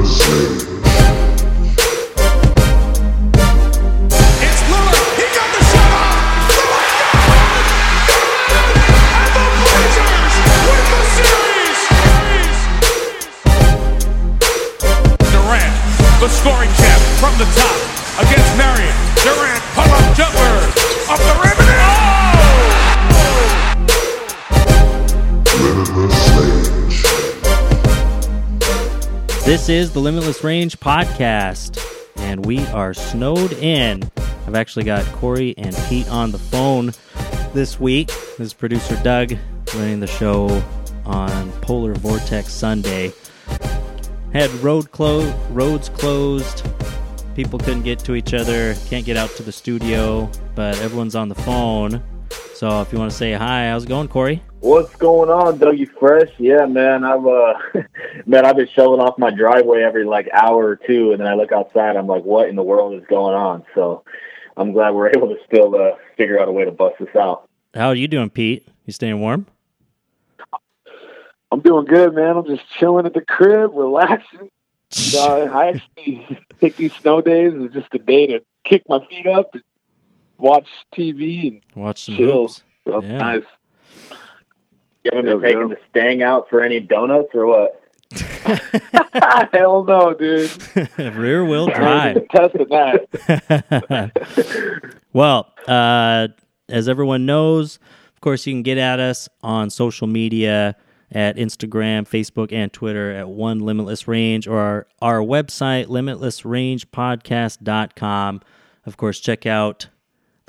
Limitless is the Limitless Range podcast, and we are snowed in. I've actually got Corey and Pete on the phone this week. This is producer Doug running the show on Polar Vortex Sunday. Had road clo- roads closed. People couldn't get to each other. Can't get out to the studio, but everyone's on the phone. So if you want to say hi, how's it going, Corey? What's going on, Dougie Fresh? Yeah, man, I've uh, man, I've been shoveling off my driveway every like hour or two, and then I look outside, I'm like, what in the world is going on? So, I'm glad we're able to still uh, figure out a way to bust this out. How are you doing, Pete? You staying warm? I'm doing good, man. I'm just chilling at the crib, relaxing. Uh, I actually take these snow days as just a day to kick my feet up and watch TV and Watch some chill. hoops. So it's Yeah. nice. You haven't been Yeah, taking the stang out for any donuts or what? Hell no, dude. Rear wheel drive. testing that. well, uh, as everyone knows, of course, you can get at us on social media at Instagram, Facebook, and Twitter at One Limitless Range or our, our website, limitlessrangepodcast.com. Of course, check out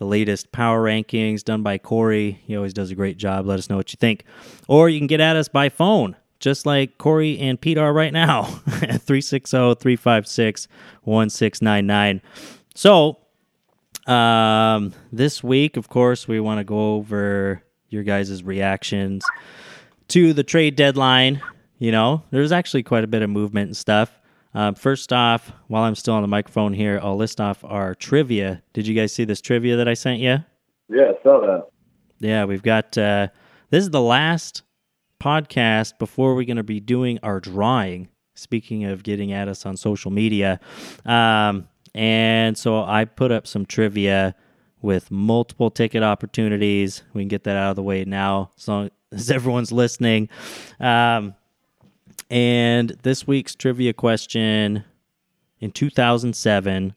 the latest power rankings done by Corey. He always does a great job. Let us know what you think. Or you can get at us by phone, just like Corey and Pete are right now at 360 356 1699. So, um, this week, of course, we want to go over your guys' reactions to the trade deadline. You know, there's actually quite a bit of movement and stuff. Um, first off, while I'm still on the microphone here, I'll list off our trivia. Did you guys see this trivia that I sent you? Yeah, I saw that. Yeah, we've got uh, this is the last podcast before we're going to be doing our drawing. Speaking of getting at us on social media, um, and so I put up some trivia with multiple ticket opportunities. We can get that out of the way now, as long as everyone's listening. Um, and this week's trivia question in 2007,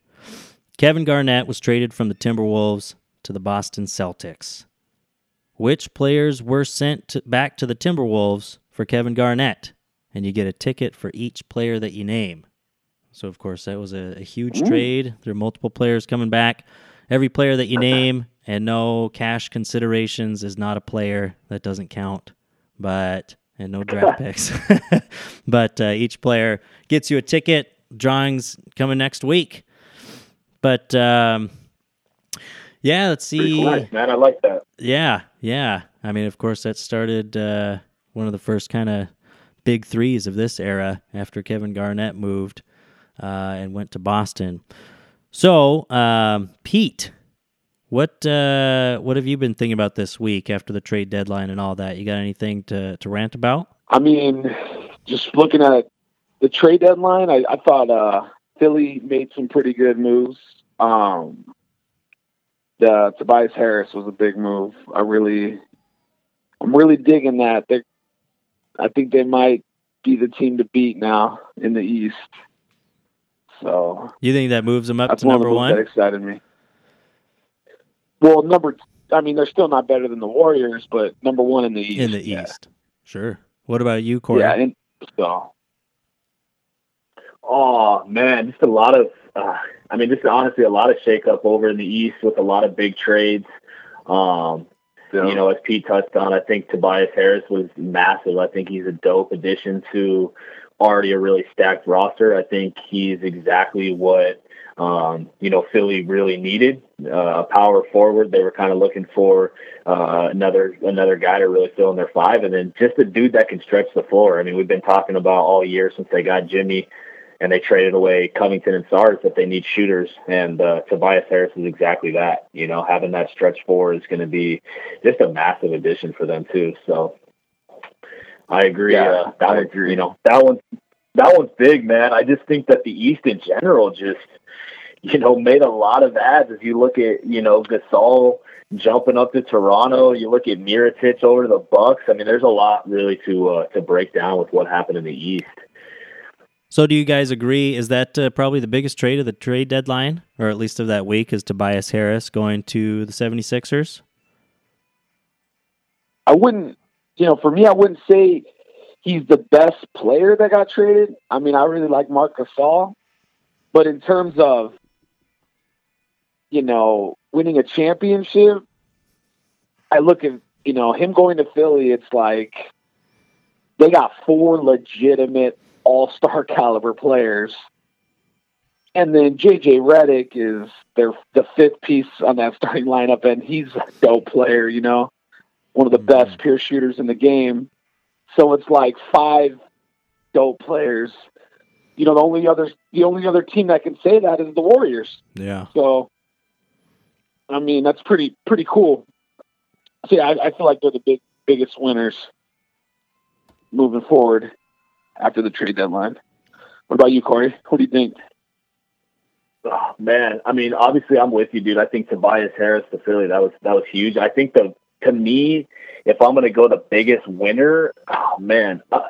Kevin Garnett was traded from the Timberwolves to the Boston Celtics. Which players were sent to, back to the Timberwolves for Kevin Garnett? And you get a ticket for each player that you name. So, of course, that was a, a huge trade. There are multiple players coming back. Every player that you name and no cash considerations is not a player. That doesn't count. But, and no draft picks. but uh, each player gets you a ticket. Drawings coming next week. But, um, yeah, let's see. nice, man. I like that. Yeah, yeah. I mean, of course, that started uh, one of the first kind of big threes of this era after Kevin Garnett moved uh, and went to Boston. So, um, Pete, what uh, what have you been thinking about this week after the trade deadline and all that? You got anything to, to rant about? I mean, just looking at the trade deadline, I, I thought uh, Philly made some pretty good moves. Um, the Tobias Harris was a big move. I really, I'm really digging that. They, I think they might be the team to beat now in the East. So You think that moves them up to one number moves that excited me. Well, number, I mean, they're still not better than the Warriors, but number one in the East. In the yeah. East, sure. What about you, Corey? Yeah, and so Oh man, just a lot of. Uh, I mean, just honestly, a lot of shakeup over in the East with a lot of big trades. Um, Yeah. You know, as Pete touched on, I think Tobias Harris was massive. I think he's a dope addition to already a really stacked roster. I think he's exactly what um, you know Philly really needed uh, a power forward. They were kind of looking for uh, another another guy to really fill in their five, and then just a dude that can stretch the floor. I mean, we've been talking about all year since they got Jimmy and they traded away Covington and Sars that they need shooters, and uh, Tobias Harris is exactly that. You know, having that stretch four is going to be just a massive addition for them too. So I agree. Yeah, uh, that I one, agree. You know, that one That one's big, man. I just think that the East in general just, you know, made a lot of ads. If you look at, you know, Gasol jumping up to Toronto, you look at Mirotic over to the Bucks. I mean, there's a lot really to uh, to break down with what happened in the East. So, do you guys agree? Is that uh, probably the biggest trade of the trade deadline, or at least of that week, is Tobias Harris going to the 76ers? I wouldn't, you know, for me, I wouldn't say he's the best player that got traded. I mean, I really like Marc Gasol, but in terms of, you know, winning a championship, I look at, you know, him going to Philly, it's like they got four legitimate all star caliber players. And then JJ Redick is their the fifth piece on that starting lineup, and he's a dope player, you know, one of the mm-hmm. best pure shooters in the game. So it's like five dope players. You know, the only other the only other team that can say that is the Warriors. Yeah. So, I mean, that's pretty pretty cool. See, I, I feel like they're the big biggest winners moving forward after the trade deadline. What about you, Corey? What do you think? Oh, man, I mean, obviously, I'm with you, dude. I think Tobias Harris to Philly that was that was huge. I think the to me, if I'm going to go the biggest winner, oh man, uh,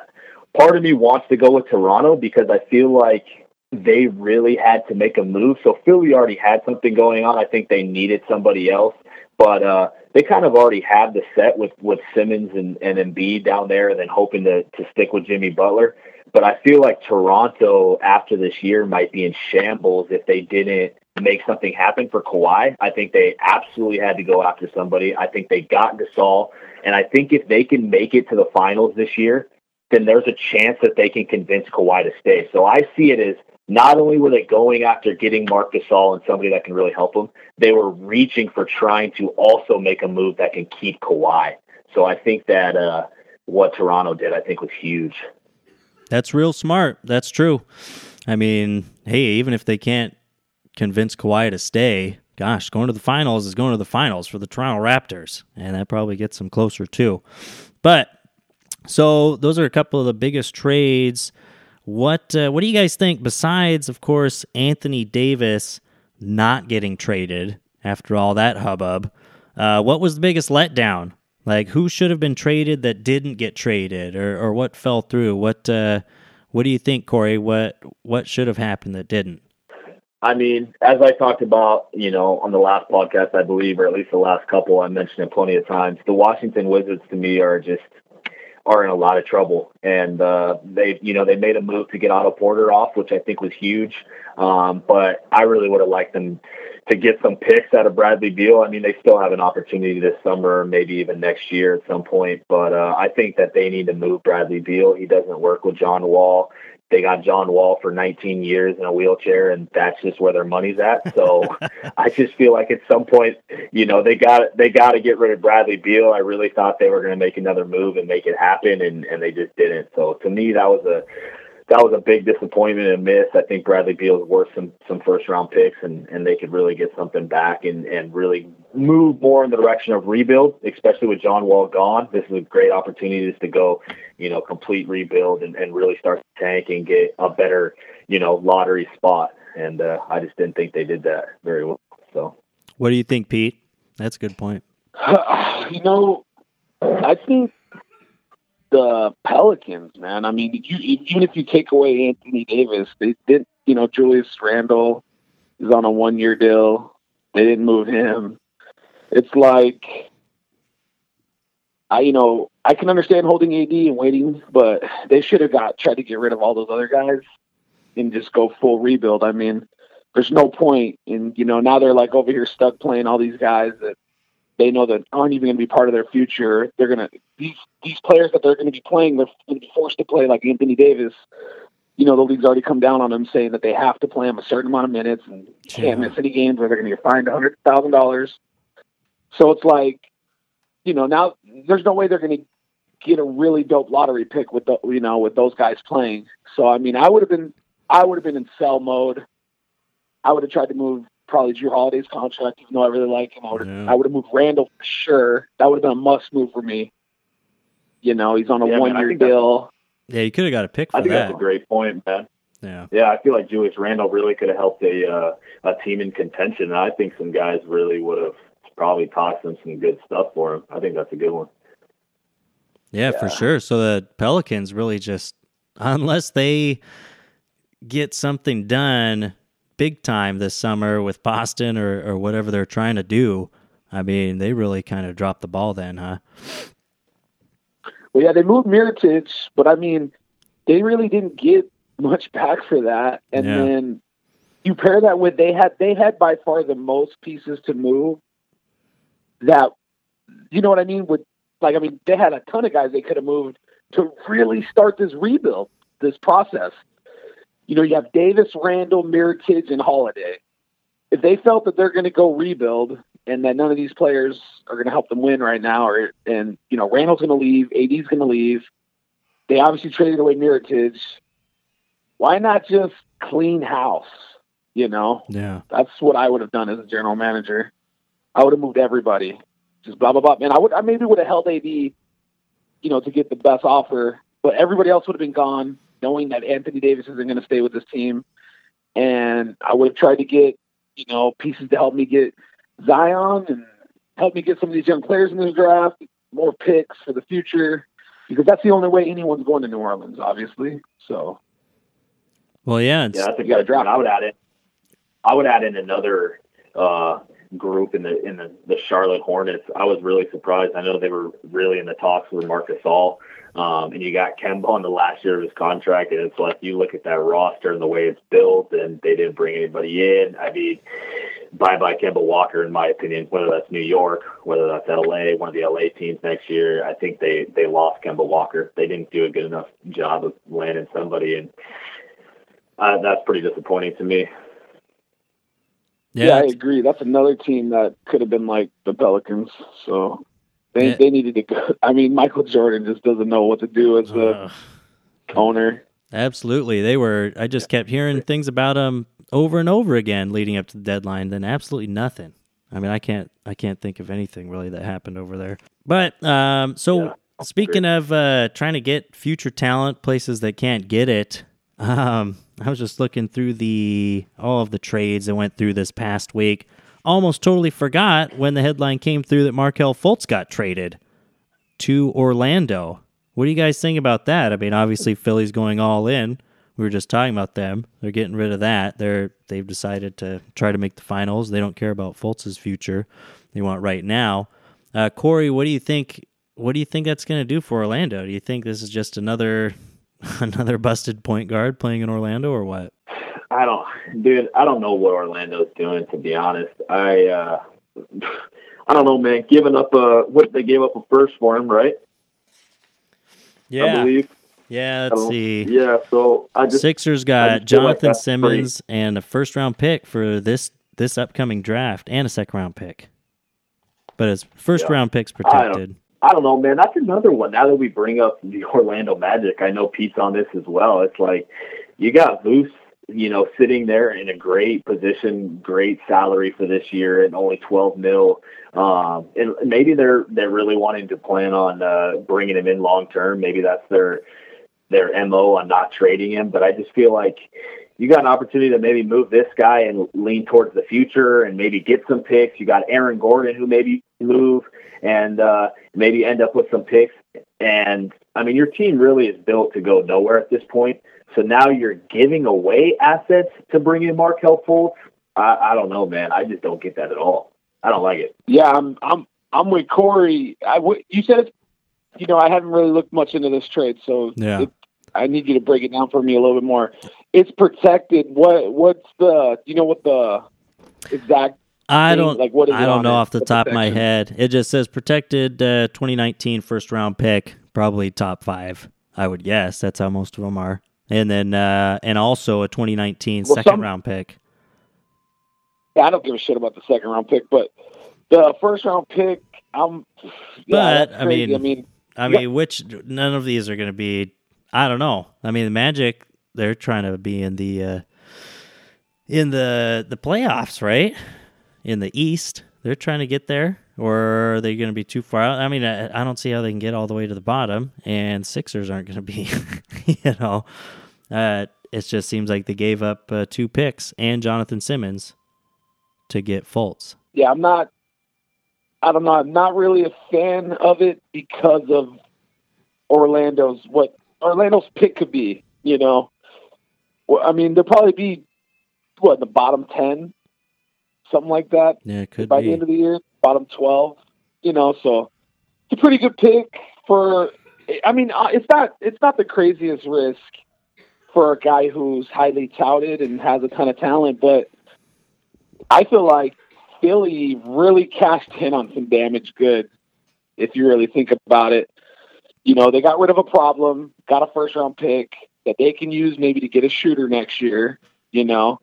part of me wants to go with Toronto because I feel like they really had to make a move. So Philly already had something going on. I think they needed somebody else, but uh, they kind of already had the set with with Simmons and and Embiid down there, and then hoping to to stick with Jimmy Butler. But I feel like Toronto after this year might be in shambles if they didn't make something happen for Kawhi. I think they absolutely had to go after somebody. I think they got Gasol, and I think if they can make it to the finals this year, then there's a chance that they can convince Kawhi to stay. So I see it as not only were they going after getting Marc Gasol and somebody that can really help them, they were reaching for trying to also make a move that can keep Kawhi. So I think that uh, what Toronto did, I think, was huge. That's real smart. That's true. I mean, hey, even if they can't convince Kawhi to stay, gosh, going to the finals is going to the finals for the Toronto Raptors, and that probably gets them closer too. But so those are a couple of the biggest trades. What uh, what do you guys think? Besides, of course, Anthony Davis not getting traded after all that hubbub, uh, what was the biggest letdown? Like who should have been traded that didn't get traded, or or what fell through? What uh, what do you think, Corey? What what should have happened that didn't? I mean, as I talked about, you know, on the last podcast, I believe, or at least the last couple, I mentioned it plenty of times. The Washington Wizards, to me, are just are in a lot of trouble, and uh, they, you know, they made a move to get Otto Porter off, which I think was huge. Um, but I really would have liked them to get some picks out of Bradley Beal. I mean, they still have an opportunity this summer, maybe even next year at some point. But uh, I think that they need to move Bradley Beal. He doesn't work with John Wall they got John Wall for 19 years in a wheelchair, and that's just where their money's at. So I just feel like at some point, you know, they got they got to get rid of Bradley Beal. I really thought they were going to make another move and make it happen, and and they just didn't. So to me, that was a that was a big disappointment and miss. I think Bradley Beal is worth some some first round picks, and and they could really get something back and and really move more in the direction of rebuild, especially with John Wall gone. This is a great opportunity just to go, you know, complete rebuild and, and really start to tank and get a better, you know, lottery spot. And uh, I just didn't think they did that very well. So, what do you think, Pete? That's a good point. you know, I think the Pelicans, man. I mean, you, even if you take away Anthony Davis, they didn't. You know, Julius Randle is on a one-year deal. They didn't move him. It's like, I you know I can understand holding AD and waiting, but they should have got tried to get rid of all those other guys and just go full rebuild. I mean, there's no point in you know now they're like over here stuck playing all these guys that they know that aren't even going to be part of their future. They're going to these these players that they're going to be playing, they're going to be forced to play like Anthony Davis. You know, the league's already come down on them saying that they have to play him a certain amount of minutes and can't miss any games, or they're going to get fined a hundred thousand dollars. So it's like, you know, now there's no way they're going to get a really dope lottery pick with the you know with those guys playing. So I mean, I would have been I would have been in sell mode. I would have tried to move probably Jrue Holiday's contract, even though I really like him. I would have, I would have moved Randle for sure. That would have been a must move for me. You know, he's on a Yeah, one I year deal. Yeah, you could have got a pick for I think that. that's a great point, man. yeah. Yeah, I feel like Julius Randle really could have helped a uh, a team in contention. And I think some guys really would have probably tossed him some good stuff for him. I think that's a good one. Yeah, for sure. So the Pelicans really just, unless they get something done big time this summer with Boston or, or whatever they're trying to do, I mean, they really kind of dropped the ball then, huh? Well, yeah, they moved Mirotic, but I mean, they really didn't get much back for that. And Yeah. then you pair that with they had they had by far the most pieces to move. That you know what I mean? With like I mean, they had a ton of guys they could have moved to really start this rebuild, this process. You know, you have Davis, Randle, Mirotic, and Holiday. If they felt that they're going to go rebuild and that none of these players are going to help them win right now, or and you know Randle's going to leave, AD's going to leave. They obviously traded away Mirotic. Why not just clean house? You know, Yeah. that's what I would have done as a general manager. I would have moved everybody, just blah blah blah. Man, I would I maybe would have held AD, you know, to get the best offer, but everybody else would have been gone, knowing that Anthony Davis isn't going to stay with this team, and I would have tried to get, you know, pieces to help me get Zion and help me get some of these young players in this draft, more picks for the future, because that's the only way anyone's going to New Orleans, obviously. So Well, yeah. It's, Yeah, that's a You gotta good drop. drop I would add in. I would add in another uh, group in the in the, the Charlotte Hornets. I was really surprised. I know they were really in the talks with Marc Gasol, um, and you got Kemba on the last year of his contract, and it's like you look at that roster and the way it's built, and they didn't bring anybody in. I mean, bye bye Kemba Walker, in my opinion. Whether that's New York, whether that's LA, one of the LA teams next year, I think they they lost Kemba Walker. They didn't do a good enough job of landing somebody, and uh, that's pretty disappointing to me. Yeah, yeah. I agree. That's another team that could have been like the Pelicans. So they Yeah. they needed to go. I mean, Michael Jordan just doesn't know what to do as a Ugh. owner. Absolutely. They were I just kept hearing things about them over and over again leading up to the deadline, then absolutely nothing. I mean, I can't I can't think of anything really that happened over there. But um so Yeah, speaking of uh trying to get future talent places that can't get it, um I was just looking through the all of the trades that went through this past week. Almost totally forgot when the headline came through that Markelle Fultz got traded to Orlando. What do you guys think about that? I mean, obviously Philly's going all in. We were just talking about them. They're getting rid of that. They're they've decided to try to make the finals. They don't care about Fultz's future. They want right now. Uh, Corey, what do you think? What do you think that's going to do for Orlando? Do you think this is just another another busted point guard playing in Orlando, or what? I don't, dude. I don't know what Orlando's doing. To be honest, I, uh, I don't know, man. Giving up a what they gave up a first for him, right? Yeah, I believe. yeah. Let's see. Yeah. So I just Sixers got just like Jonathan that's Simmons and a first round pick for this this upcoming draft and a second round pick. But his first Yeah. round pick's protected. I don't know, man. That's another one. Now that we bring up the Orlando Magic, I know Pete's on this as well. It's like you got Moose, you know, sitting there in a great position, great salary for this year, and only twelve mil. Um, and maybe they're they're really wanting to plan on uh, bringing him in long term. Maybe that's their their mo on not trading him. But I just feel like you got an opportunity to maybe move this guy and lean towards the future, and maybe get some picks. You got Aaron Gordon, who maybe move and uh, maybe end up with some picks. And I mean, your team really is built to go nowhere at this point. So now you're giving away assets to bring in Markelle Fultz. I, I don't know, man. I just don't get that at all. I don't like it. Yeah, I'm I'm I'm with Corey. I w- you said it's you know I haven't really looked much into this trade, so Yeah. it, I need you to break it down for me a little bit more. It's protected. What what's the you know what the exact I don't like what is I don't know off the the top of my head. It just says protected uh, 2019 first round pick, probably top 5, I would guess. That's how most of them are. And then uh, and also a 2019 Well, second some- round pick. Yeah, I don't give a shit about the second round pick, but the first round pick, I'm. Yeah, But, I mean- I mean, I Yeah. mean, which none of these are going to be. I don't know. I mean, the Magic they're trying to be in the uh, in the the playoffs, right? In the East, they're trying to get there. or are they going to be too far out? I mean, I, I don't see how they can get all the way to the bottom, and Sixers aren't going to be, you know. Uh, it just seems like they gave up uh, two picks and Jonathan Simmons to get Fultz. Yeah, I'm not. I don't know. I'm not really a fan of it because of Orlando's what Orlando's pick could be. You know, I mean, they'll probably be what the bottom ten, something like that. Yeah, it could by be. the end of the year, bottom twelve. You know, so it's a pretty good pick for. I mean, uh, it's not it's not the craziest risk for a guy who's highly touted and has a ton of talent, but I feel like Philly really cashed in on some damaged goods. If you really think about it, you know they got rid of a problem, got a first round pick that they can use maybe to get a shooter next year. You know,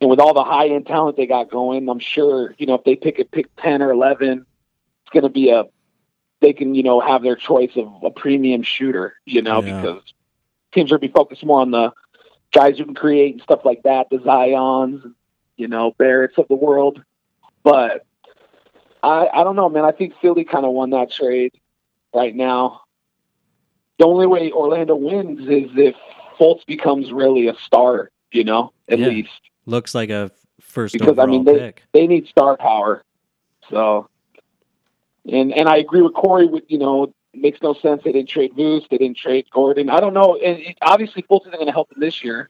and with all the high end talent they got going, I'm sure you know if they pick a pick ten or eleven, it's going to be a they can you know have their choice of a premium shooter. You know Yeah. because teams are going to be focused more on the guys who can create and stuff like that, the Zions, you know, Barrett's of the world. But I I don't know, man. I think Philly kind of won that trade right now. The only way Orlando wins is if Fultz becomes really a star, you know, at Yeah. least. Looks like a first Because, I overall mean, they- pick. They need star power. So and and I agree with Corey with, you know, it makes no sense they didn't trade Moose, they didn't trade Gordon. I don't know. And it, obviously Fultz isn't gonna help them this year.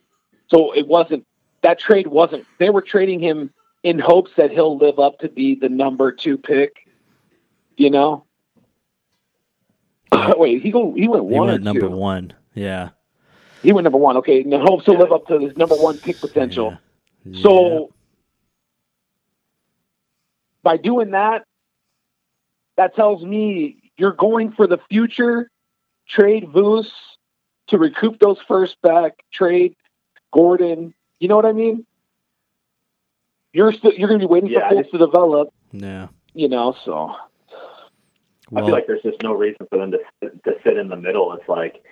So it wasn't that trade wasn't they were trading him in hopes that he'll live up to be the number two pick. You know? Uh, Wait, he go he went He one or went number two? one. Yeah. He went number one. Okay, in hopes to live up to his number one pick potential. Yeah. So by doing that, that tells me you're going for the future. Trade Vooch to recoup those first back. Trade Gordon. You know what I mean? You're still you're going to be waiting Yeah, for Fultz just- to develop. yeah. You know, so I feel like there's just no reason for them to to sit in the middle. It's like,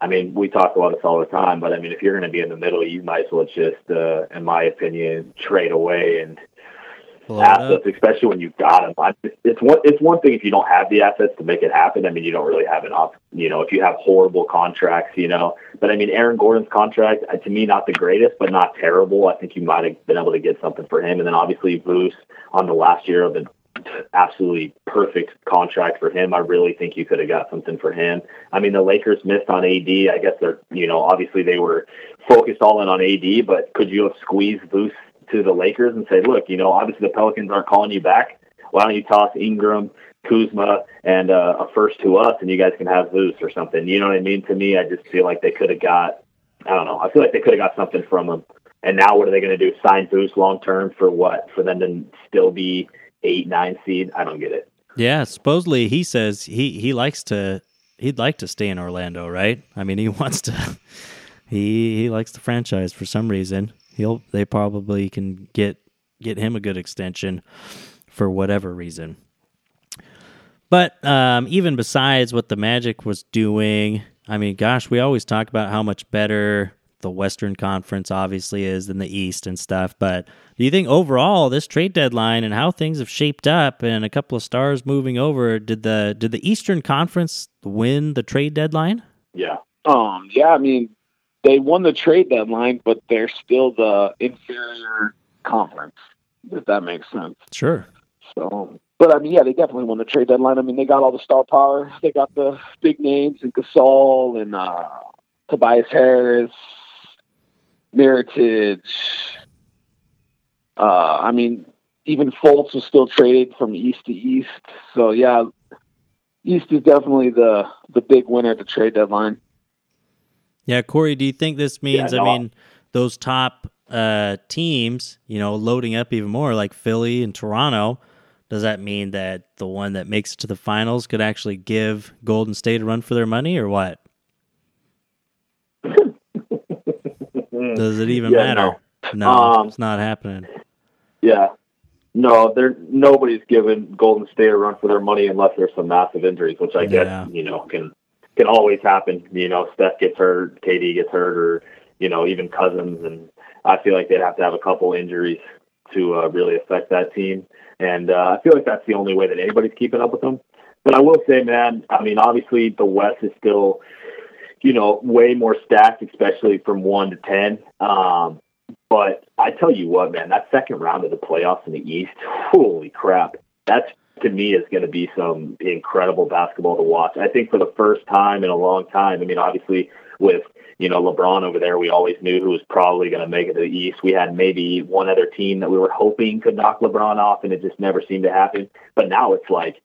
I mean, we talk about this all the time, but I mean, if you're going to be in the middle, you might as well just, uh, in my opinion, trade away and blow assets, especially when you've got them. I, it's one it's one thing if you don't have the assets to make it happen. I mean, you don't really have an op. You know, if you have horrible contracts, you know. But I mean, Aaron Gordon's contract uh, to me not the greatest, but not terrible. I think you might have been able to get something for him. And then obviously Vooch on the last year of an absolutely perfect contract for him. I really think you could have got something for him. I mean, the Lakers missed on AD. I guess they're you know obviously they were focused all in on AD, but could you have squeezed Vooch to the Lakers and say, look, you know, obviously the Pelicans aren't calling you back. Why don't you toss Ingram, Kuzma, and uh, a first to us, and you guys can have Zeus or something? You know what I mean? To me, I just feel like they could have got. I don't know. I feel like they could have got something from him. And now, what are they going to do? Sign Zeus long term for what? For them to still be eight, nine seed? I don't get it. Yeah, supposedly he says he he likes to he'd like to stay in Orlando, right? I mean, he wants to he he likes the franchise for some reason. He'll they probably can get get him a good extension for whatever reason. But um, even besides what the Magic was doing, I mean, gosh, we always talk about how much better the Western Conference obviously is than the East and stuff. But do you think overall this trade deadline and how things have shaped up and a couple of stars moving over, did the did the Eastern Conference win the trade deadline? Yeah. Um, yeah, I mean, they won the trade deadline, but they're still the inferior conference, if that makes sense. Sure. So, but I mean, yeah, they definitely won the trade deadline. I mean, they got all the star power. They got the big names and Gasol and uh, Tobias Harris, Mirotic. Uh, I mean, even Fultz was still traded from east to east. So yeah, East is definitely the the big winner at the trade deadline. Yeah, Corey, do you think this means? no, I mean, those top uh, teams, you know, loading up even more, like Philly and Toronto. Does that mean that the one that makes it to the finals could actually give Golden State a run for their money, or what? Does it even Yeah, matter? No, Um, it's not happening. Yeah. No, there nobody's giving Golden State a run for their money unless there's some massive injuries, which I Yeah. guess you know can can always happen. You know, Steph gets hurt, KD gets hurt, or you know even Cousins, and I feel like they'd have to have a couple injuries to uh, really affect that team. And uh, I feel like that's the only way that anybody's keeping up with them. But I will say, man, I mean, obviously the West is still, you know, way more stacked, especially from one to ten. Um, but I tell you what, man, that second round of the playoffs in the East, holy crap, that's to me is going to be some incredible basketball to watch. I think for the first time in a long time. I mean, obviously with you know LeBron over there, we always knew who was probably going to make it to the East. We had maybe one other team that we were hoping could knock LeBron off, and it just never seemed to happen. But now it's like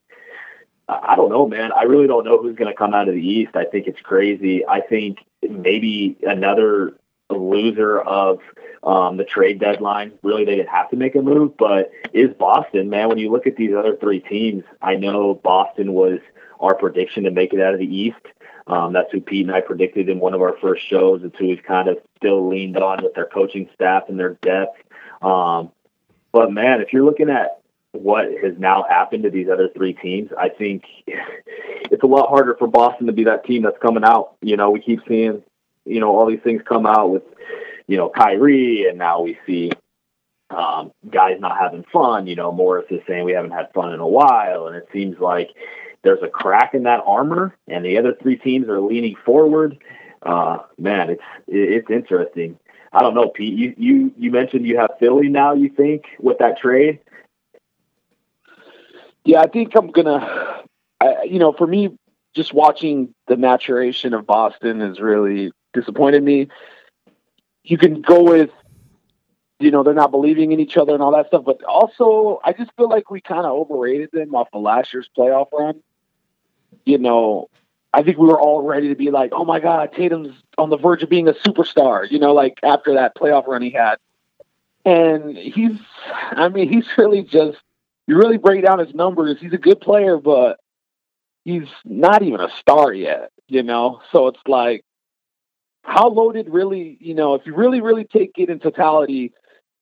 I don't know, man. I really don't know who's going to come out of the East. I think it's crazy. I think maybe another loser of um, the trade deadline. Really, they didn't have to make a move, but is Boston, man, when you look at these other three teams, I know Boston was our prediction to make it out of the East. Um, that's who Pete and I predicted in one of our first shows. It's who we've kind of still leaned on with their coaching staff and their depth. Um, but man, if you're looking at what has now happened to these other three teams, I think it's a lot harder for Boston to be that team that's coming out. You know, we keep seeing, you know, all these things come out with you know, Kyrie, and now we see um, guys not having fun. You know, Morris is saying we haven't had fun in a while, and it seems like there's a crack in that armor, and the other three teams are leaning forward. Uh, man, it's it's interesting. I don't know, Pete. You you you mentioned you have Philly now. You think with that trade? Yeah, I think I'm gonna. I, you know, for me, just watching the maturation of Boston has really disappointed me you can go with you know they're not believing in each other and all that stuff but also i just feel like we kind of overrated them off of last year's playoff run you know i think we were all ready to be like oh my god tatum's on the verge of being a superstar you know like after that playoff run he had and he's i mean he's really just you really break down his numbers he's a good player but he's not even a star yet you know so it's like how loaded really, you know, if you really, really take it in totality,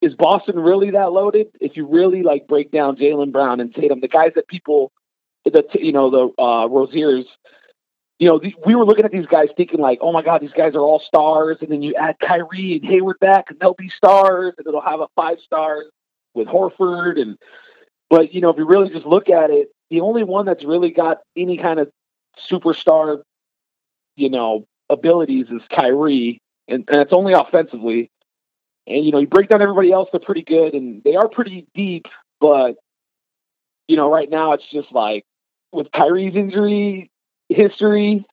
is Boston really that loaded? If you really like break down Jaylen Brown and Tatum, the guys that people, the you know the uh, Roziers, you know, the, we were looking at these guys thinking like, oh my god, these guys are all stars, and then you add Kyrie and Hayward back, and they'll be stars, and it'll have a five stars with Horford, and but you know, if you really just look at it, the only one that's really got any kind of superstar, you know, abilities is Kyrie, and, and it's only offensively. And you know, you break down everybody else; they're pretty good, and they are pretty deep. But you know, right now it's just like with Kyrie's injury history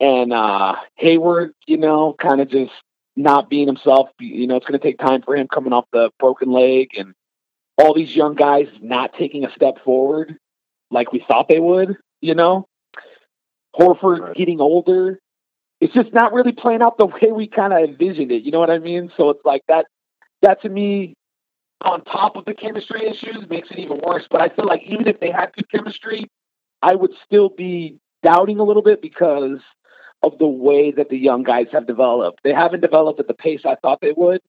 and uh Hayward, you know, kind of just not being himself. You know, it's going to take time for him coming off the broken leg, and all these young guys not taking a step forward like we thought they would. You know, Horford right. getting older, it's just not really playing out the way we kind of envisioned it. You know what I mean? So it's like that. That to me, on top of the chemistry issues, makes it even worse. But I feel like even if they had good chemistry, I would still be doubting a little bit because of the way that the young guys have developed. They haven't developed at the pace I thought they would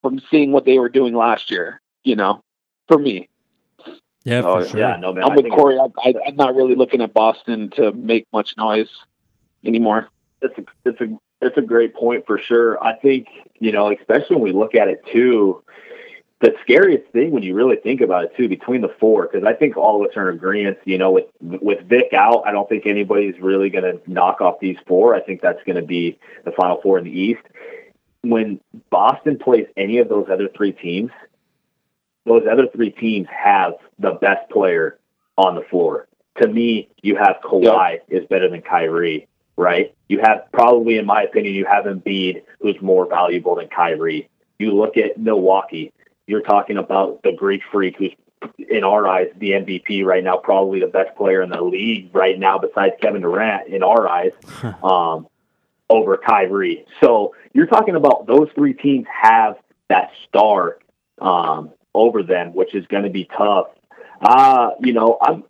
from seeing what they were doing last year. You know, for me. Yeah, oh, sure. yeah, no man. I'm with Corey. I, I, I'm not really looking at Boston to make much noise anymore it's a it's a it's a great point for sure. I think you know, especially when we look at it too. The scariest thing when you really think about it too, between the four, because I think all of us are in agreement. You know, with with Vic out, I don't think anybody's really going to knock off these four. I think that's going to be the final four in the East. When Boston plays any of those other three teams, those other three teams have the best player on the floor. To me, you have Kawhi yep. is better than Kyrie right? You have probably, in my opinion, you have Embiid, who's more valuable than Kyrie. You look at Milwaukee, you're talking about the Greek freak, who's in our eyes the MVP right now, probably the best player in the league right now, besides Kevin Durant, in our eyes, um, over Kyrie. So you're talking about those three teams have that star um, over them, which is going to be tough. Uh, you know, I'm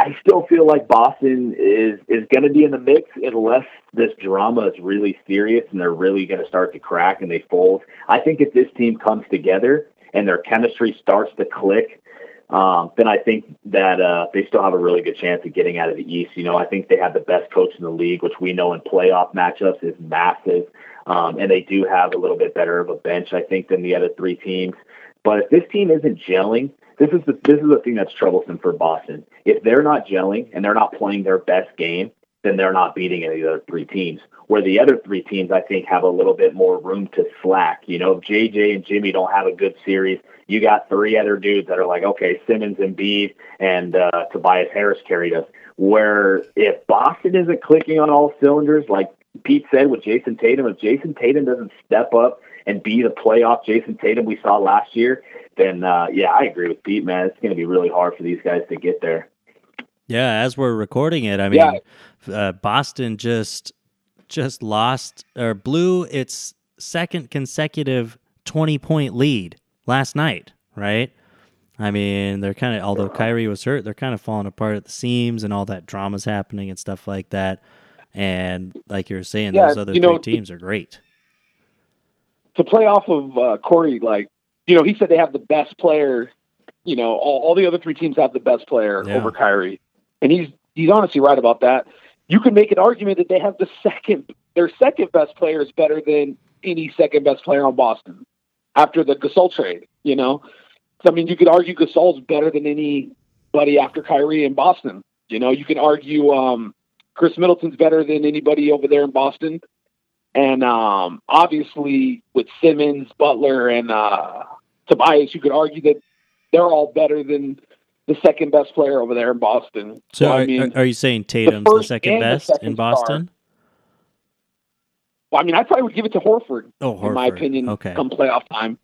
I still feel like Boston is is going to be in the mix unless this drama is really serious and they're really going to start to crack and they fold. I think if this team comes together and their chemistry starts to click, um, then I think that uh, they still have a really good chance of getting out of the East. You know, I think they have the best coach in the league, which we know in playoff matchups is massive, um, and they do have a little bit better of a bench, I think, than the other three teams. But if this team isn't gelling, this is the this is the thing that's troublesome for Boston. If they're not gelling and they're not playing their best game, then they're not beating any of the other three teams. Where the other three teams, I think, have a little bit more room to slack. You know, if JJ and Jimmy don't have a good series, you got three other dudes that are like, okay, Simmons and Embiid and uh, Tobias Harris carried us. Where if Boston isn't clicking on all cylinders, like Pete said with Jayson Tatum, if Jayson Tatum doesn't step up and be the playoff Jayson Tatum we saw last year, then uh, yeah, I agree with Pete, man. It's going to be really hard for these guys to get there. Yeah, as we're recording it, I mean, yeah. uh, Boston just just lost or blew its second consecutive 20 point lead last night, right? I mean, they're kind of, although Kyrie was hurt, they're kind of falling apart at the seams and all that drama's happening and stuff like that. And like you were saying, yeah, those other three know, teams are great. To play off of uh, Corey, like, you know, he said they have the best player, you know, all, all the other three teams have the best player yeah. over Kyrie. And he's, he's honestly right about that you can make an argument that they have the second, their second best player is better than any second best player on Boston after the Gasol trade. You know, so, I mean, you could argue Gasol's better than anybody after Kyrie in Boston. You know, you can argue um, Khris Middleton's better than anybody over there in Boston, and um, obviously with Simmons, Butler, and uh, Tobias, you could argue that they're all better than the second best player over there in Boston. So, so are, I mean, are you saying Tatum's the, the second best the second in Boston? Star. Well, I mean, I probably would give it to Horford. Oh, Horford. in my opinion. Okay. Come playoff time.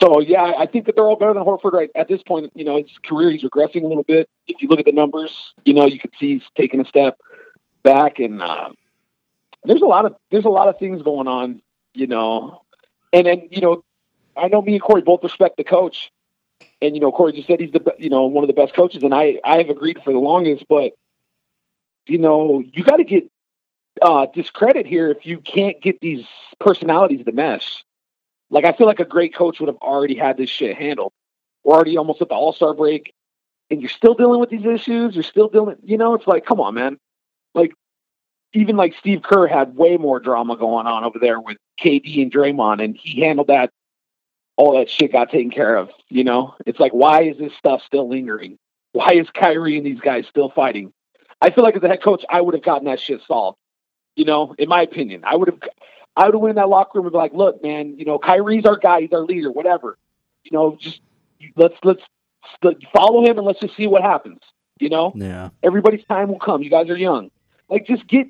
So yeah, I think that they're all better than Horford right at this point. You know, his career he's regressing a little bit. If you look at the numbers, you know, you could see he's taking a step back, and uh, there's a lot of there's a lot of things going on. You know, and then you know, I know me and Corey both respect the coach, and you know, Corey just said he's the you know one of the best coaches, and I I have agreed for the longest. But you know, you got to get uh, discredit here if you can't get these personalities to mesh. Like I feel like a great coach would have already had this shit handled. We're already almost at the All Star break, and you're still dealing with these issues. You're still dealing. You know, it's like, come on, man. Even like Steve Kerr had way more drama going on over there with KD and Draymond, and he handled that all that shit got taken care of. You know, it's like, why is this stuff still lingering? Why is Kyrie and these guys still fighting? I feel like as a head coach, I would have gotten that shit solved. You know, in my opinion, I would have, I would have went in that locker room and be like, look, man, you know, Kyrie's our guy, he's our leader, whatever. You know, just let's let's, let's follow him and let's just see what happens. You know, yeah. Everybody's time will come. You guys are young. Like, just get.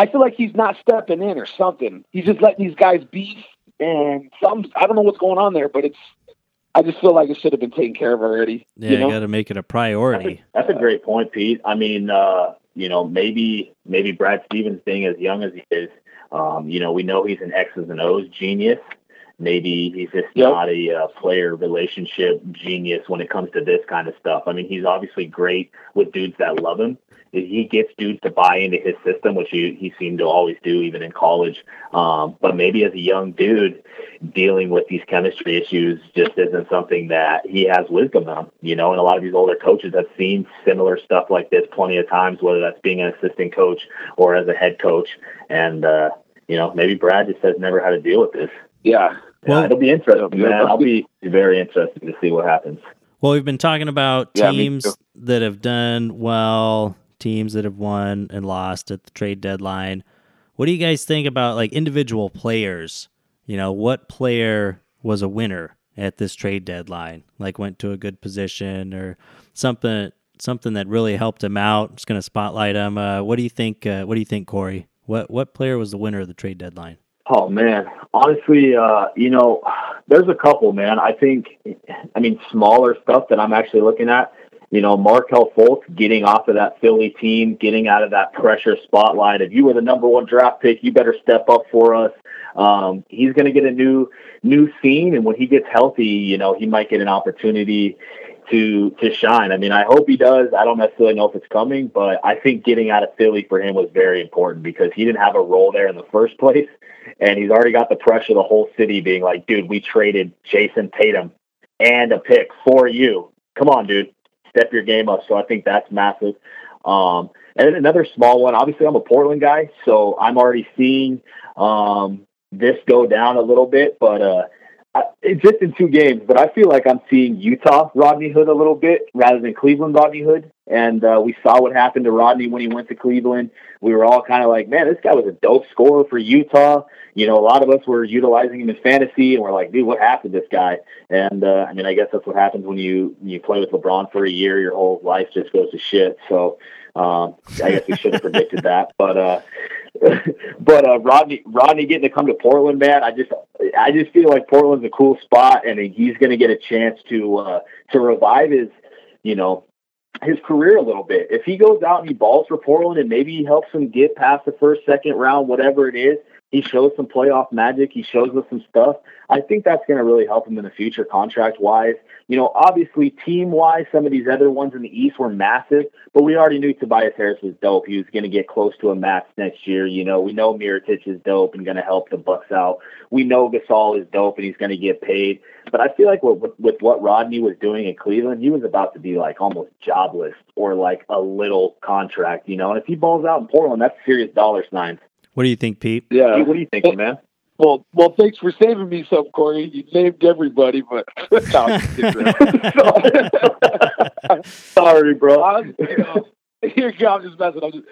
I feel like he's not stepping in or something. He's just letting these guys beef and some I don't know what's going on there, but it's I just feel like it should have been taken care of already. Yeah, you, know? you got to make it a priority. That's a, that's a, great point, Pete. I mean, uh, you know, maybe maybe Brad Stevens being as young as he is, um, you know, we know he's an X's and O's genius. Maybe he's just yep. not a uh, player relationship genius when it comes to this kind of stuff. I mean, he's obviously great with dudes that love him, he gets dudes to buy into his system, which he, he seemed to always do, even in college. Um, but maybe as a young dude, dealing with these chemistry issues just isn't something that he has wisdom on, you know. And a lot of these older coaches have seen similar stuff like this plenty of times, whether that's being an assistant coach or as a head coach. And, uh, you know, maybe Brad just has never had to deal with this. Yeah. Well, yeah, it'll be interesting, man. I'll be very interested to see what happens. Well, we've been talking about teams yeah, that have done well teams that have won and lost at the trade deadline. What do you guys think about like individual players? You know, what player was a winner at this trade deadline? Like went to a good position or something something that really helped him out. Just going to spotlight him. Uh, what do you think? Uh, what do you think, Corey? What what player was the winner of the trade deadline? Oh man, honestly, uh, you know, there's a couple, man. I think, I mean, smaller stuff that I'm actually looking at you know, Markelle Fultz getting off of that Philly team, getting out of that pressure spotlight. If you were the number one draft pick, you better step up for us. Um, he's going to get a new new scene, and when he gets healthy, you know, he might get an opportunity to to shine. I mean, I hope he does. I don't necessarily know if it's coming, but I think getting out of Philly for him was very important because he didn't have a role there in the first place, and he's already got the pressure of the whole city being like, "Dude, we traded Jayson Tatum and a pick for you. Come on, dude." Step your game up. So I think that's massive. Um, and then another small one. Obviously, I'm a Portland guy, so I'm already seeing um, this go down a little bit. But uh, I, it's just in two games, but I feel like I'm seeing Utah Rodney Hood a little bit rather than Cleveland Rodney Hood. And uh, we saw what happened to Rodney when he went to Cleveland. We were all kind of like, man, this guy was a dope scorer for Utah. You know, a lot of us were utilizing him in fantasy, and we're like, dude, what happened to this guy? And uh, I mean, I guess that's what happens when you you play with LeBron for a year. Your whole life just goes to shit. So um, I guess we should have predicted that, but. uh but uh, Rodney, Rodney getting to come to Portland, man, I just, I just feel like Portland's a cool spot, and he's going to get a chance to uh, to revive his, you know, his career a little bit. If he goes out and he balls for Portland, and maybe he helps them get past the first, second round, whatever it is, he shows some playoff magic. He shows us some stuff. I think that's going to really help him in the future, contract wise. You know, obviously, team wise, some of these other ones in the East were massive, but we already knew Tobias Harris was dope. He was going to get close to a max next year. You know, we know Mirotic is dope and going to help the Bucks out. We know Gasol is dope and he's going to get paid. But I feel like with, with what Rodney was doing in Cleveland, he was about to be like almost jobless or like a little contract, you know. And if he balls out in Portland, that's serious dollar signs. What do you think, Pete? Yeah. Pete, what are you thinking, man? Well, well, thanks for saving me some, Corey. You named everybody, but Sorry, bro. I was, you know, here you. I'm just messing. I'm just,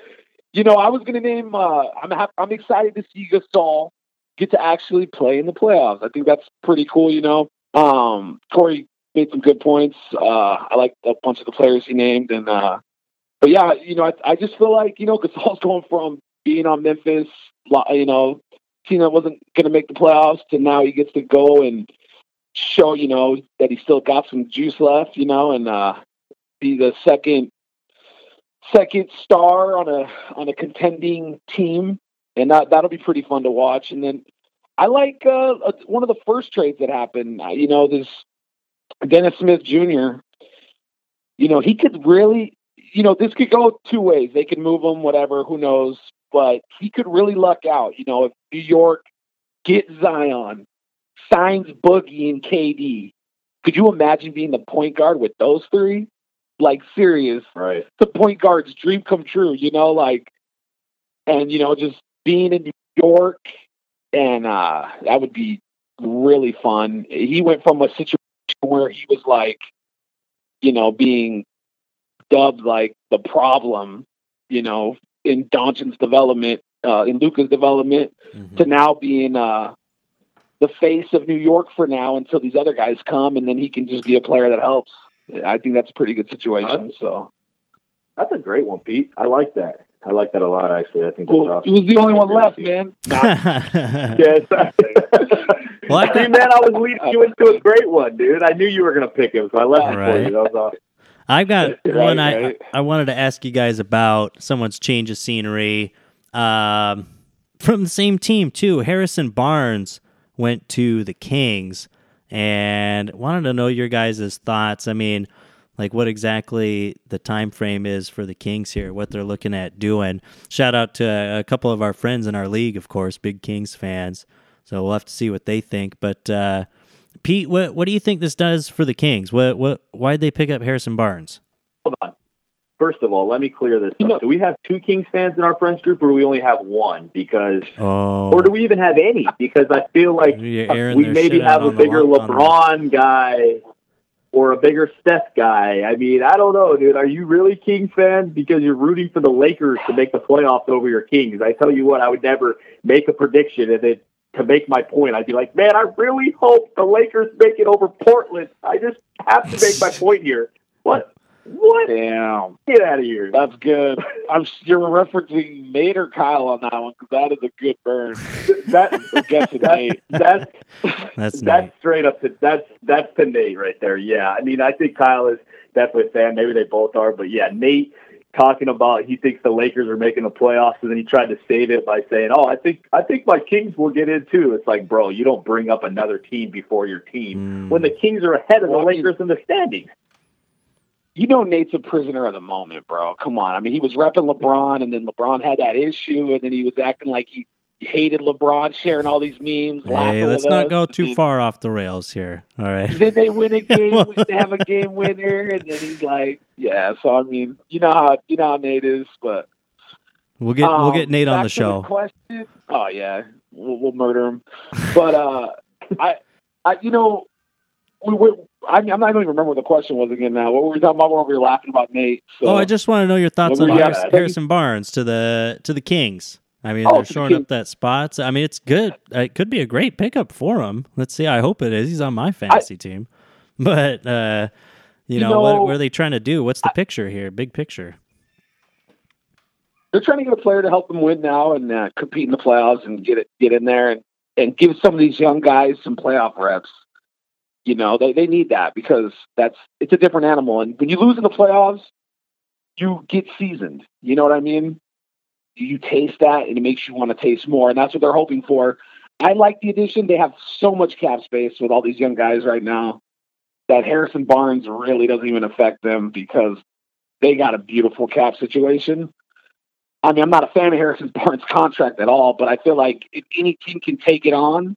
you know, I was gonna name. Uh, I'm ha- I'm excited to see Gasol get to actually play in the playoffs. I think that's pretty cool. You know, um, Corey made some good points. Uh, I like a bunch of the players he named, and uh, but yeah, you know, I, I just feel like you know Gasol's going from being on Memphis, you know, team that wasn't going to make the playoffs to now he gets to go and show, you know, that he still got some juice left, you know, and uh, be the second second star on a on a contending team, and that that'll be pretty fun to watch. And then I like uh, one of the first trades that happened. Uh, you know, this Dennis Smith Jr. You know, he could really, you know, this could go two ways. They could move him, whatever, who knows. But he could really luck out. You know, if New York gets Zion, signs Boogie and KD, could you imagine being the point guard with those three? Like serious, Right. the point guard's dream come true, you know, like, and you know, just being in New York, and uh, that would be really fun. He went from a situation where he was like, you know, being dubbed like the problem, you know, in Doncic's development, uh, in Luka's development, Mhm. to now being uh, the face of New York for now until these other guys come, and then he can just be a player that helps. I think that's a pretty good situation. So. That's a great one, Pete. I like that. I like that a lot, actually. I think that's Well, awesome. he was the only one left, man. Yes. Well, I See, man, I was leading you into a great one, dude. I knew you were going to pick him, so I left it for you. That was awesome. I've got Right, one I right. I wanted to ask you guys about someone's change of scenery. Um, from the same team too. Harrison Barnes went to the Kings and wanted to know your guys' thoughts. I mean, like what exactly the time frame is for the Kings here, what they're looking at doing. Shout out to a couple of our friends in our league, of course, big Kings fans. So we'll have to see what they think. But uh, Pete, what what do you think this does for the Kings? What what why did they pick up Harrison Barnes? Hold on. First of all, let me clear this up. Do we have two Kings fans in our friends group, or do we only have one? Because, Oh, or do we even have any? Because I feel like we maybe have a bigger the- LeBron guy or a bigger Steph guy. I mean, I don't know, dude. Are you really Kings fans because you're rooting for the Lakers to make the playoffs over your Kings? I tell you what, I would never make a prediction and then to make my point, I'd be like, man, I really hope the Lakers make it over Portland. I just have to make my point here. What? What? Damn, Get out of here. that's good. I'm you're referencing Nate or Kyle on that one because that is a good burn. That, I'm that, that's That's that's straight up to that's that's to Nate right there. Yeah, I mean, I think Kyle is definitely a fan. Maybe they both are, but yeah, Nate talking about he thinks the Lakers are making the playoffs, and then he tried to save it by saying, "Oh, I think I think my Kings will get in too." It's like, bro, you don't bring up another team before your team Mm. when the Kings are ahead of Well, the I mean- Lakers in the standings. You know Nate's a prisoner of the moment, bro. Come on. I mean, he was repping LeBron, and then LeBron had that issue, and then he was acting like he hated LeBron, sharing all these memes. Hey, let's not us, go too far off the rails here. All right. Then they win a game. they have a game winner, and then he's like, "Yeah." So I mean, you know how you know how Nate is, but We'll get we'll um, get Nate on the show. question. Oh yeah, we'll, we'll murder him. But uh, I I, you know, we were. I mean, I'm not even remember what the question was again. Now, what were we talking about? What we were laughing about Nate? So, oh, I just want to know your thoughts Well, on we Harris, Harrison Barnes to the to the Kings. I mean, Oh, they're shoring up that spot. I mean, it's good. It could be a great pickup for him. Let's see. I hope it is. He's on my fantasy team. But uh, you, You know, what, know, what are they trying to do? What's the picture here? Big picture. they're trying to get a player to help them win now and uh, compete in the playoffs and get it get in there and, and give some of these young guys some playoff reps. You know, they, they need that because that's it's a different animal. And when you lose in the playoffs, you get seasoned. You know what I mean? You taste that and it makes you want to taste more. And that's what they're hoping for. I like the addition. They have so much cap space with all these young guys right now that Harrison Barnes really doesn't even affect them because they got a beautiful cap situation. I mean, I'm not a fan of Harrison Barnes' contract at all, but I feel like if any team can take it on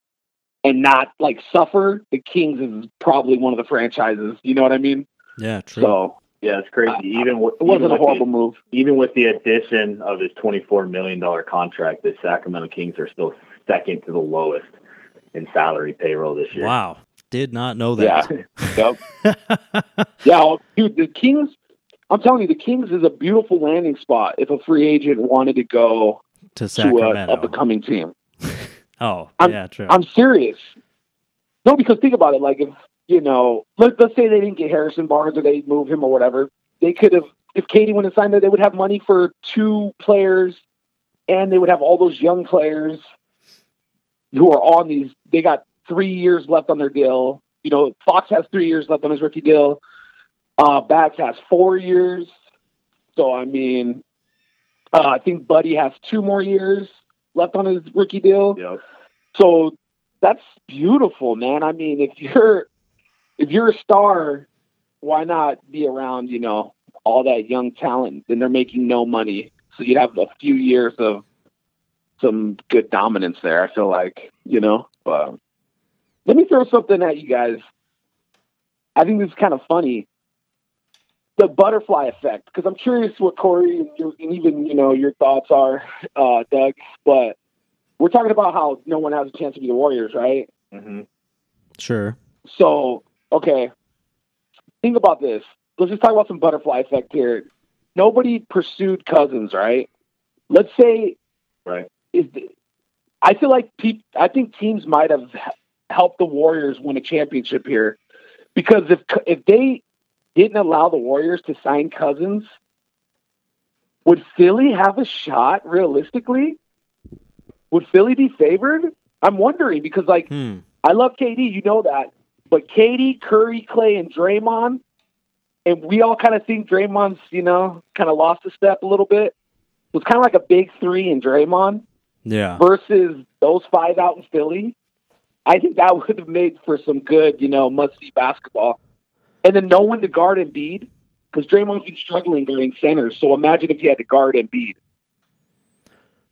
and not like suffer, the Kings is probably one of the franchises. You know what I mean? Yeah, true. So Yeah, it's crazy. even with, it wasn't even a horrible the, move. even with the addition of his twenty-four million dollar contract, the Sacramento Kings are still second to the lowest in salary payroll this year. wow, did not know Yeah. that. Yep. yeah, well, dude, the Kings. I'm telling you, the Kings is a beautiful landing spot if a free agent wanted to go to to a Sacramento. up and coming team. oh, I'm- yeah, true. I'm serious. No, because think about it. Like if you know, let, let's say they didn't get Harrison Barnes or they move him or whatever, they could have. If KD went and signed there, they would have money for two players, and they would have all those young players who are on these. They got three years left on their deal. You know, Fox has three years left on his rookie deal. Uh, Bags has four years. So I mean, uh, I think Buddy has two more years left on his rookie deal. Yep. So that's beautiful, man. I mean, if you're if you're a star, why not be around, you know, all that young talent and they're making no money. So you'd have a few years of some good dominance there, I feel like, you know. But let me throw something at you guys. I think this is kind of funny. The butterfly effect, because I'm curious what Corey and, your, and even you know your thoughts are, uh, Doug. But we're talking about how no one has a chance to be the Warriors, right? Mm-hmm. sure. So, okay, think about this. Let's just talk about some butterfly effect here. Nobody pursued Cousins, right? Let's say, Right. Is the, I feel like peop, I think teams might have helped the Warriors win a championship here because if if they didn't allow the Warriors to sign Cousins, would Philly have a shot realistically? Would Philly be favored? I'm wondering because like Hmm. I love KD, you know that. But KD, Curry, Clay, and Draymond, and we all kind of think Draymond's, you know, kind of lost a step a little bit. It was kind of like a big three in Draymond Yeah. versus those five out in Philly. I think that would have made for some good, you know, must see basketball. And then no one to guard Embiid because Draymond's been struggling during centers. So imagine if he had to guard Embiid.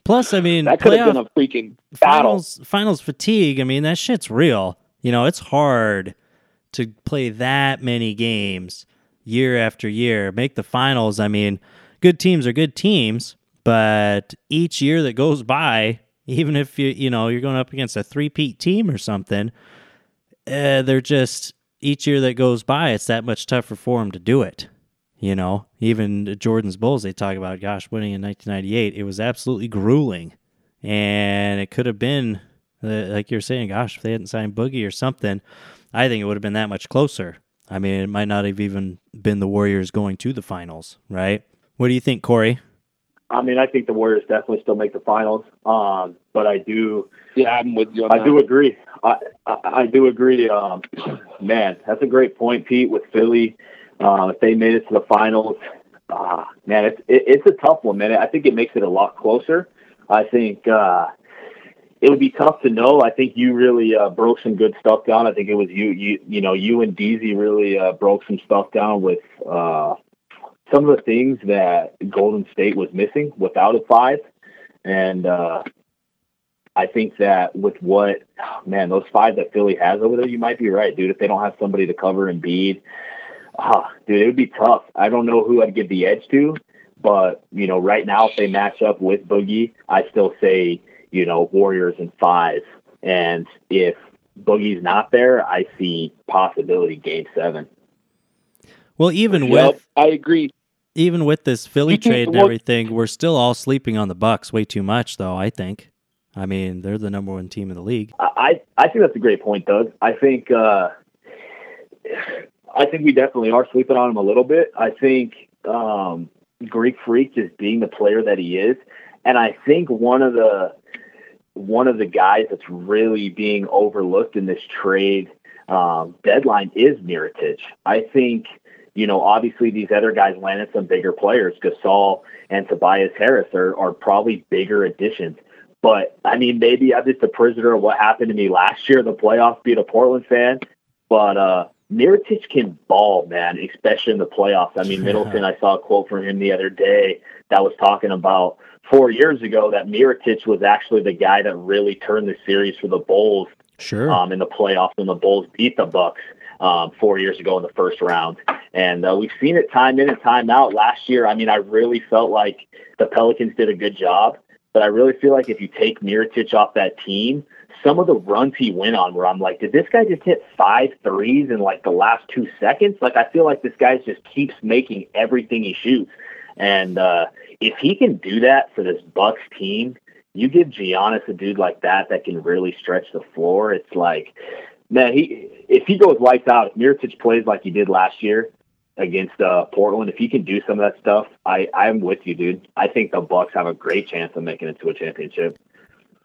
Plus, I mean, That could have been a freaking battle. finals finals fatigue. I mean, that shit's real. You know, it's hard to play that many games year after year. Make the finals. I mean, good teams are good teams, but each year that goes by, even if you you know you're going up against a three-peat team or something, uh, they're just each year that goes by, it's that much tougher for them to do it. You know, even Jordan's Bulls, they talk about, gosh, winning in 1998, it was absolutely grueling and it could have been like you're saying gosh if they hadn't signed boogie or something i think it would have been that much closer i mean it might not have even been the warriors going to the finals right what do you think corey I mean, I think the Warriors definitely still make the finals. Um, but I do, Yeah, I'm with you on I that. do agree. I, I, I do agree. Um, man, that's a great point, Pete. With Philly, uh, if they made it to the finals, uh, man, it's it, it's a tough one, man. I think it makes it a lot closer. I think uh, it would be tough to know. I think you really uh, broke some good stuff down. I think it was you, you, you know, you and Deezy really uh, broke some stuff down with uh, some of the things that Golden State was missing without a five, and uh, I think that with what man those five that Philly has over there, you might be right, dude. If they don't have somebody to cover and Embiid, ah, dude, it would be tough. I don't know who I'd give the edge to, but you know, right now if they match up with Boogie, I still say you know Warriors in five, and if Boogie's not there, I see possibility game seven. Well, even Yep, with I agree. even with this Philly trade and well- everything, we're still all sleeping on the Bucks way too much, though. I think. I mean, they're the number one team in the league. I I think that's a great point, Doug. I think uh, I think we definitely are sleeping on him a little bit. I think um, Greek Freak just being the player that he is, and I think one of the one of the guys that's really being overlooked in this trade um, deadline is Mirotic. I think you know obviously these other guys landed some bigger players. Gasol and Tobias Harris are, are probably bigger additions. But I mean, maybe I'm just a prisoner of what happened to me last year in the playoffs, being a Portland fan. But uh, Mirotic can ball, man, especially in the playoffs. I mean, Middleton. I saw a quote from him the other day that was talking about four years ago that Mirotic was actually the guy that really turned the series for the Bulls Sure. um, in the playoffs when the Bulls beat the Bucks um, four years ago in the first round. And uh, we've seen it time in and time out. Last year, I mean, I really felt like the Pelicans did a good job, but I really feel like if you take Mirotic off that team, some of the runs he went on where I'm like, did this guy just hit five threes in like the last two seconds? Like, I feel like this guy just keeps making everything he shoots. And uh, if he can do that for this Bucks team, you give Giannis a dude like that that can really stretch the floor. It's like, man, he if he goes lights out, if Mirotic plays like he did last year against uh, Portland, if he can do some of that stuff, I I'm with you, dude. I think the Bucks have a great chance of making it to a championship.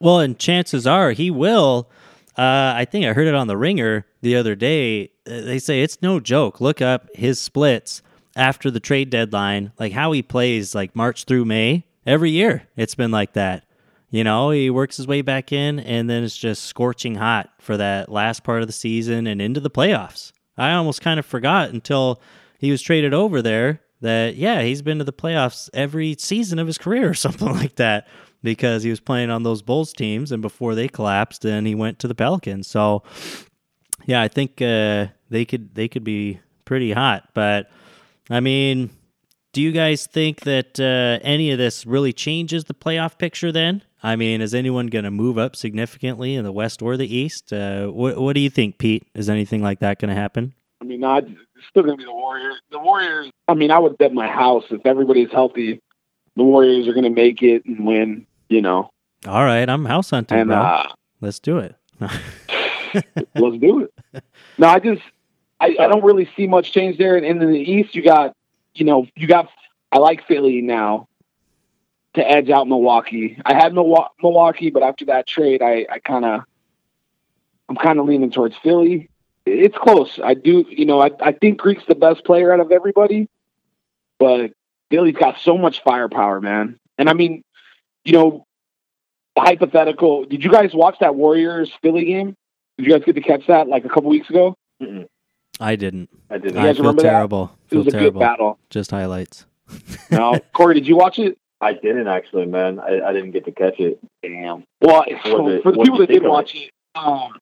Well, and chances are he will. Uh, I think I heard it on the Ringer the other day. They say it's no joke. Look up his splits after the trade deadline, like how he plays, like March through May every year. It's been like that. You know, he works his way back in, and then it's just scorching hot for that last part of the season and into the playoffs. I almost kind of forgot until he was traded over there that yeah, he's been to the playoffs every season of his career or something like that because he was playing on those Bulls teams and before they collapsed and he went to the Pelicans. So yeah, I think uh, they could they could be pretty hot, but I mean, do you guys think that uh, any of this really changes the playoff picture then? I mean, is anyone going to move up significantly in the West or the East? Uh, what, what do you think, Pete? Is anything like that going to happen? I mean, not it's still gonna be the Warriors. The Warriors. I mean, I would bet my house if everybody's healthy, the Warriors are gonna make it and win. You know, All right, I'm house hunting, and uh, Let's do it. let's do it. No, I just I, I don't really see much change there. And in the East, you got you know you got I like Philly now to edge out Milwaukee. I had Milwa- Milwaukee, but after that trade, I I kind of I'm kind of leaning towards Philly. It's close. I do, you know, I, I think Greek's the best player out of everybody, but Philly's got so much firepower, man. And I mean, you know, hypothetical. Did you guys watch that Warriors Philly game? Did you guys get to catch that like a couple weeks ago? Mm-mm, I didn't. I didn't. You I feel remember that? terrible. It Feel was a good terrible. battle. Just highlights. No, Corey, did you watch it? I didn't actually, man. I, I didn't get to catch it. Damn. Well, so it- for the people that did think of watch it, um,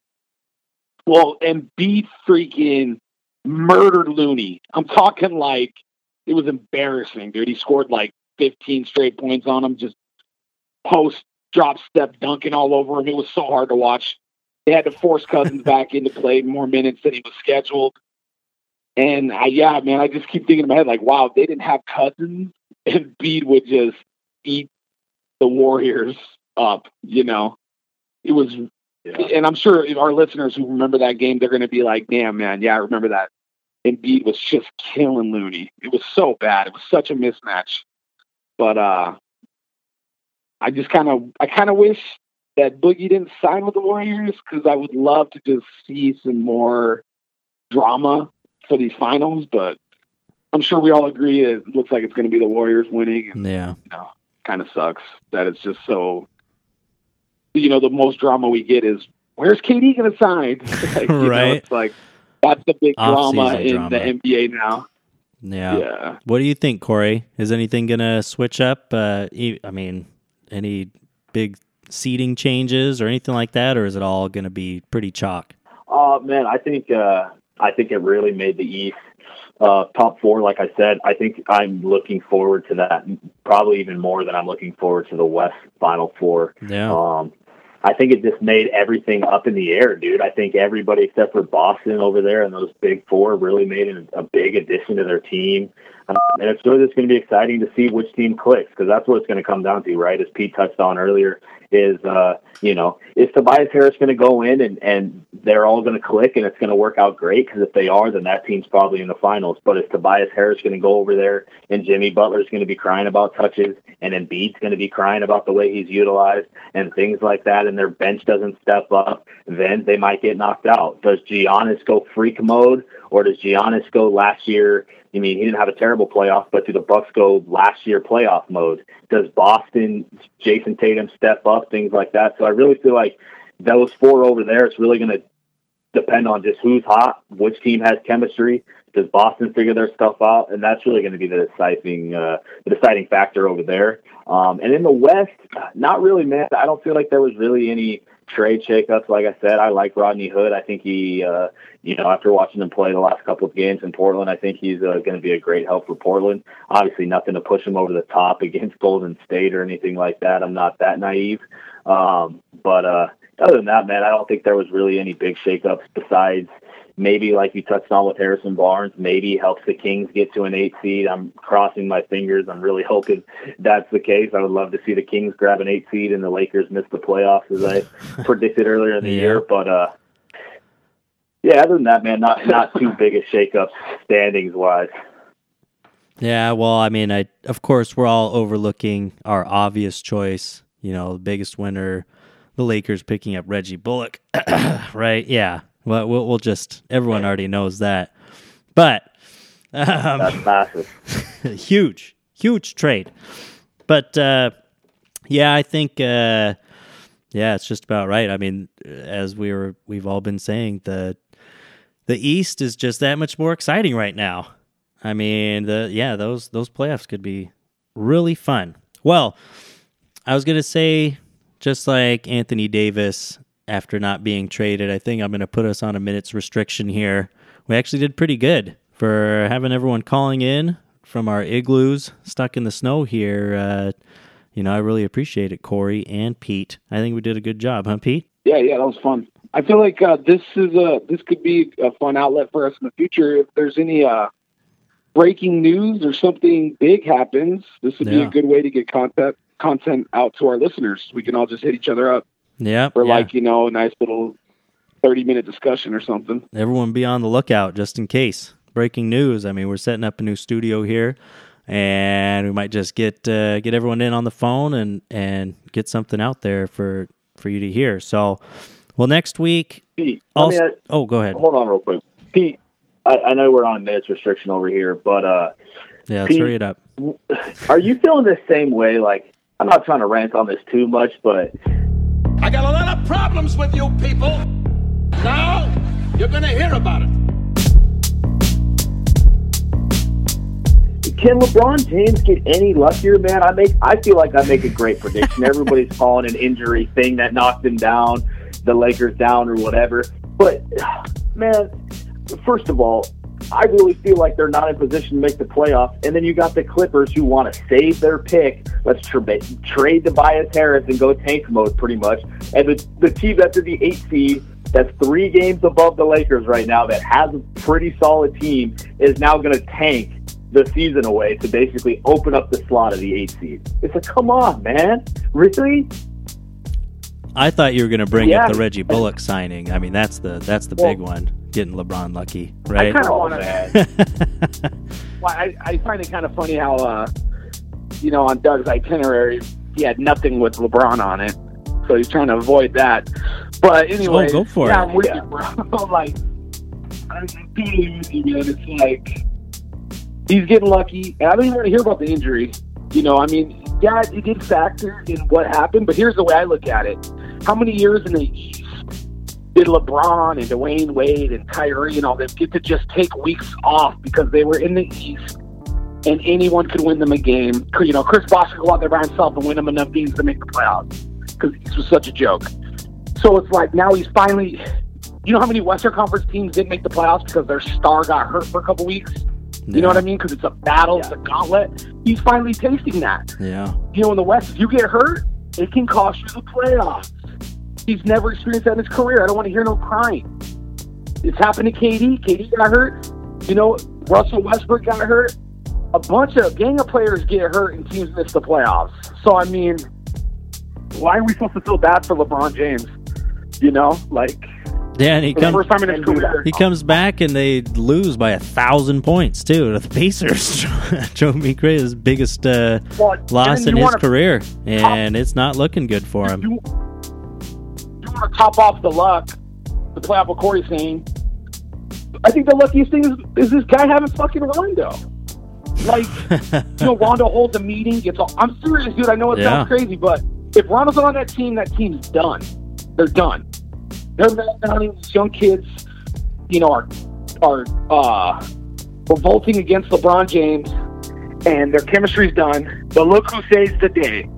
well, Embiid freaking murdered Looney. I'm talking like it was embarrassing, dude. He scored like 15 straight points on him, just post drop step dunking all over him. It was so hard to watch. They had to force Cousins back into play more minutes than he was scheduled. And I, yeah, man, I just keep thinking in my head, like, wow, if they didn't have Cousins, and Embiid would just eat the Warriors up, you know. It was Yeah. and I'm sure our listeners who remember that game, they're going to be like, "Damn, man, yeah, I remember that." Embiid was just killing Looney. It was so bad. It was such a mismatch. But uh, I just kind of, I kind of wish that Boogie didn't sign with the Warriors because I would love to just see some more drama for these finals. But I'm sure we all agree it looks like it's going to be the Warriors winning. And Yeah. you know, kind of sucks that it's just so. You know, the most drama we get is where's KD going to sign? Like, you know, Right. it's like that's the big drama in drama. the NBA now. Yeah. Yeah. What do you think, Corey? Is anything going to switch up? Uh, I mean, any big seating changes or anything like that, or is it all going to be pretty chalk? Uh man, I think uh I think it really made the East uh top four, like I said. I think I'm looking forward to that probably even more than I'm looking forward to the West final four. Yeah. Um I think it just made everything up in the air, dude. I think everybody except for Boston over there and those big four really made a, a big addition to their team. Um, and it's really just going to be exciting to see which team clicks because that's what it's going to come down to, right? As Pete touched on earlier, is uh, you know, is Tobias Harris going to go in and and they're all going to click and it's going to work out great? Because if they are, then that team's probably in the finals. But if Tobias Harris is going to go over there and Jimmy Butler's going to be crying about touches and Embiid's going to be crying about the way he's utilized and things like that, and their bench doesn't step up, then they might get knocked out. Does Giannis go freak mode or does Giannis go last year? I mean, he didn't have a terrible playoff, but do the Bucks go last year playoff mode? Does Boston, Jayson Tatum step up? Things like that. So I really feel like those four over there, it's really going to depend on just who's hot, which team has chemistry. Does Boston figure their stuff out? And that's really going to be the deciding, uh, the deciding factor over there. Um, and in the West, not really, man. I don't feel like there was really any trade shakeups. Like I said, I like Rodney Hood. I think he, uh, you know, after watching him play the last couple of games in Portland, I think he's uh, going to be a great help for Portland. Obviously, nothing to push him over the top against Golden State or anything like that. I'm not that naive. Um, but uh, other than that, man, I don't think there was really any big shakeups besides maybe like you touched on with Harrison Barnes, maybe helps the Kings get to an eight seed. I'm crossing my fingers. I'm really hoping that's the case. I would love to see the Kings grab an eight seed and the Lakers miss the playoffs as I predicted earlier in the Yeah. year. But uh yeah, other than that, man, not not too big a shakeups standings wise. Yeah, well, I mean, I of course we're all overlooking our obvious choice. You know, biggest winner, the Lakers picking up Reggie Bullock, right? Yeah, well, we'll, we'll just everyone already knows that, but um, That's massive. huge, huge trade. But uh, yeah, I think uh, yeah, it's just about right. I mean, as we were, we've all been saying the the East is just that much more exciting right now. I mean, the yeah, those those playoffs could be really fun. Well, I was gonna say, just like Anthony Davis after not being traded, I think I'm gonna put us on a minutes restriction here. We actually did pretty good for having everyone calling in from our igloos stuck in the snow here. Uh, you know, I really appreciate it, Corey and Pete. I think we did a good job, huh, Pete? Yeah, yeah, that was fun. I feel like uh, this is a this could be a fun outlet for us in the future. If there's any uh, breaking news or something big happens, this would be a good way to get content content out to our listeners. We can all just hit each other up Yeah, for yeah. like you know a nice little thirty minute discussion or something. everyone be on the lookout just in case. Breaking news. I mean, we're setting up a new studio here, and we might just get uh, get everyone in on the phone and and get something out there for for you to hear. So, well, next week. Pete, let me Also, ask- oh, go ahead. hold on real quick. Pete, I, I know we're on a minutes restriction over here, but uh Yeah, let's Pete- hurry it up. are you feeling the same way? Like I'm not trying to rant on this too much, but I got a lot of problems with you people. Now, you're gonna hear about it. Can LeBron James get any luckier, man? I make I feel like I make a great prediction. Everybody's calling an injury thing that knocked him down, the Lakers down or whatever. But man, first of all, I really feel like they're not in position to make the playoffs. And then you got the Clippers who want to save their pick. Let's tra- trade Tobias Harris and go tank mode, pretty much. And the the team that's in the eight seed, that's three games above the Lakers right now, that has a pretty solid team, is now going to tank the season away to basically open up the slot of the eight seed. It's like, come on, man, really? I thought you were going to bring Yeah. up the Reggie Bullock signing. I mean, that's the that's the Well- big one. Getting LeBron lucky, right? I right? kind of want to. Well, I, I find it kind of funny how, uh, you know, on Doug's itinerary, he had nothing with LeBron on it, so he's trying to avoid that. But anyway, go for yeah, it. I'm with Yeah. you, bro. Like, I'm totally with you, man. It's like he's getting lucky, and I don't even want to hear about the injury. You know, I mean, yeah, it did factor in what happened, but here's the way I look at it: How many years in the East did LeBron and Dwyane Wade and Kyrie and all them get to just take weeks off because they were in the East and anyone could win them a game? You know, Chris Bosh could go out there by himself and win them enough games to make the playoffs because East was such a joke. So it's like now he's finally. You know how many Western Conference teams didn't make the playoffs because their star got hurt for a couple weeks? You know what I mean? Because it's a battle, it's a gauntlet. He's finally tasting that. Yeah. You know, in the West, if you get hurt, it can cost you the playoffs. He's never experienced that in his career. I don't want to hear no crying. It's happened to KD. KD got hurt. You know, Russell Westbrook got hurt. A bunch of gang of players get hurt and teams miss the playoffs. So I mean, why are we supposed to feel bad for LeBron James? You know, like Yeah, and he comes first time in his career. he comes back and they lose by a thousand points too to the Pacers. Joe Mikre his biggest uh, Well, loss in his career, and it's not looking good for him. You, top off the luck, the playoff what Corey saying. I think the luckiest thing is, is this guy having fucking Rondo. Like, you know, Rondo holds a meeting, gets all. I'm serious, dude. I know it Yeah. sounds crazy, but if Rondo's on that team, that team's done. They're done. They're meltdowning. These young kids, you know, are are uh, revolting against LeBron James, and their chemistry's done. But look who saves the day.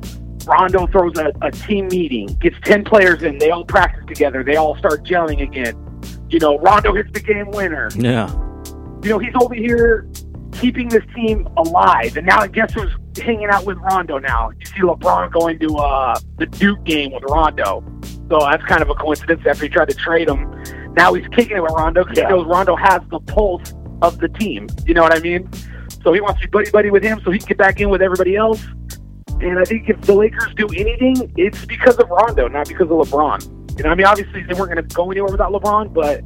Rondo throws a, a team meeting, gets 10 players in, they all practice together, they all start gelling again. You know, Rondo hits the game winner. Yeah, You know, he's over here keeping this team alive. And now guess who's hanging out with Rondo now? You see LeBron going to uh, the Duke game with Rondo. So that's kind of a coincidence after he tried to trade him. Now he's kicking it with Rondo because Yeah. he knows Rondo has the pulse of the team. You know what I mean? So he wants to be buddy buddy with him so he can get back in with everybody else. And I think if the Lakers do anything, it's because of Rondo, not because of LeBron. You know, I mean, obviously they weren't going to go anywhere without LeBron, but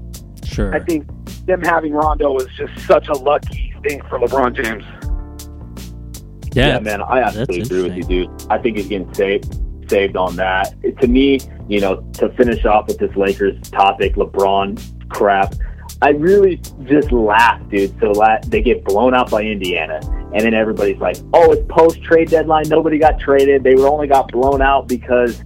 sure. I think them having Rondo was just such a lucky thing for LeBron James. yeah, Yeah, man, I absolutely agree with you, dude. I think he's getting saved saved on that. It- to me, you know, to finish off with this Lakers topic, LeBron crap. I really just laugh, dude. So la- they get blown out by Indiana, and then everybody's like, "Oh, it's post trade deadline. Nobody got traded. They were only got blown out because,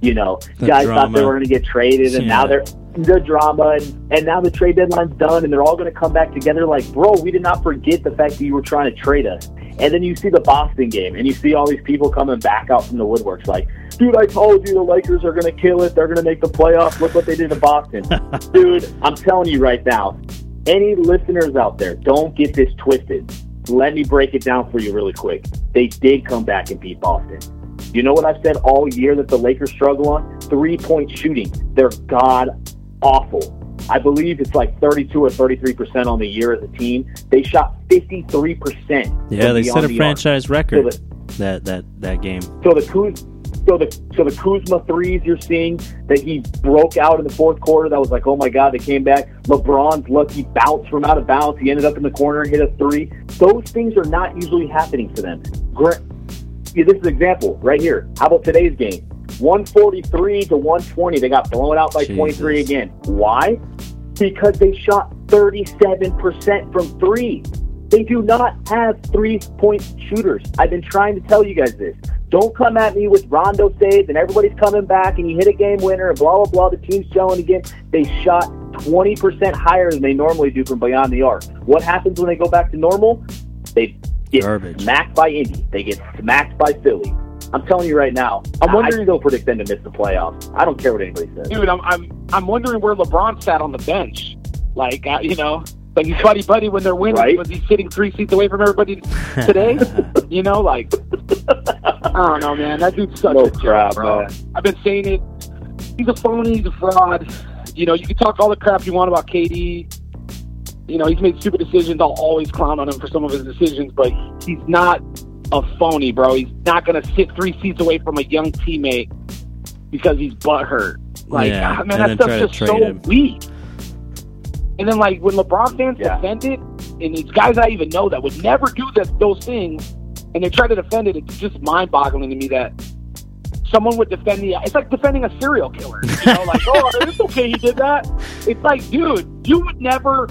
you know, The guys thought they were going to get traded, and now they're the drama, and, and now the trade deadline's done, and they're all going to come back together. Like, bro, we did not forget the fact that you were trying to trade us. And then you see the Boston game, and you see all these people coming back out from the woodworks, like, dude, I told you the Lakers are going to kill it. They're going to make the playoffs. Look what they did to Boston. dude, I'm telling you right now, any listeners out there, don't get this twisted. Let me break it down for you really quick. They did come back and beat Boston. You know what I've said all year that the Lakers struggle on? Three point shooting. They're god awful. I believe it's like 32 or 33% on the year as a team. They shot 53%. yeah, they set a the arc. franchise record So that that that game. So the Kuz, so the so the Kuzma threes you're seeing that he broke out in the fourth quarter. That was like, oh my god, they came back. LeBron's lucky bounce from out of bounds. He ended up in the corner and hit a three. Those things are not usually happening for them. Yeah, this is an example right here. How about today's game? 143 to 120. They got blown out by 23 again. Why? Because they shot 37% from three. They do not have three point shooters. I've been trying to tell you guys this. Don't come at me with Rondo saves and everybody's coming back and you hit a game winner and blah, blah, blah. The team's gelling again. They shot 20% higher than they normally do from beyond the arc. What happens when they go back to normal? They get Garbage. smacked by Indy. They get smacked by Philly. I'm telling you right now, I'm wondering. I still predict them to miss the playoffs. I don't care what anybody says. Dude, I'm I'm I'm wondering where LeBron sat on the bench. Like, uh, you know, like he's buddy buddy when they're winning. Right. Was he sitting three seats away from everybody today? you know, like I don't know, man. That dude's such No a joke, crap, bro. man. I've been saying it. He's a phony. He's a fraud. You know, you can talk all the crap you want about KD. You know, he's made stupid decisions. I'll always clown on him for some of his decisions, but he's not a phony, bro. He's not going to sit three seats away from a young teammate because he's butthurt. Like, Yeah, ah, man, that stuff's just so him. weak. And then, like, when LeBron fans Yeah. defend it, and these guys I even know that would never do that, those things, and they try to defend it, it's just mind boggling to me that someone would defend the. It's like defending a serial killer. You know, like, oh, it's okay he did that. It's like, dude, you would never,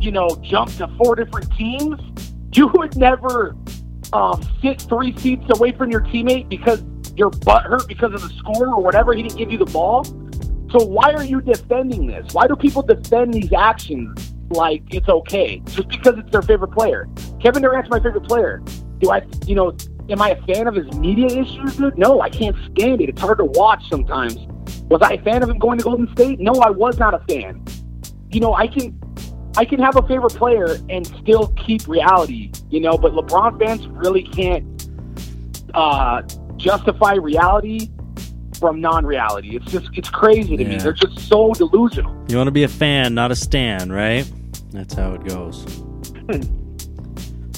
you know, jump to four different teams. You would never um, sit three seats away from your teammate because your butt hurt because of the score or whatever. He didn't give you the ball. So why are you defending this? Why do people defend these actions like it's okay just because it's their favorite player? Kevin Durant's my favorite player. Do I, you know, am I a fan of his media issues? Dude? No, I can't stand it. It's hard to watch sometimes. Was I a fan of him going to Golden State? No, I was not a fan. You know, I can I can have a favorite player and still keep reality, you know, but LeBron fans really can't uh, justify reality from non-reality. It's just it's crazy to me. They're just so delusional. You want to be a fan, not a stan, right? That's how it goes.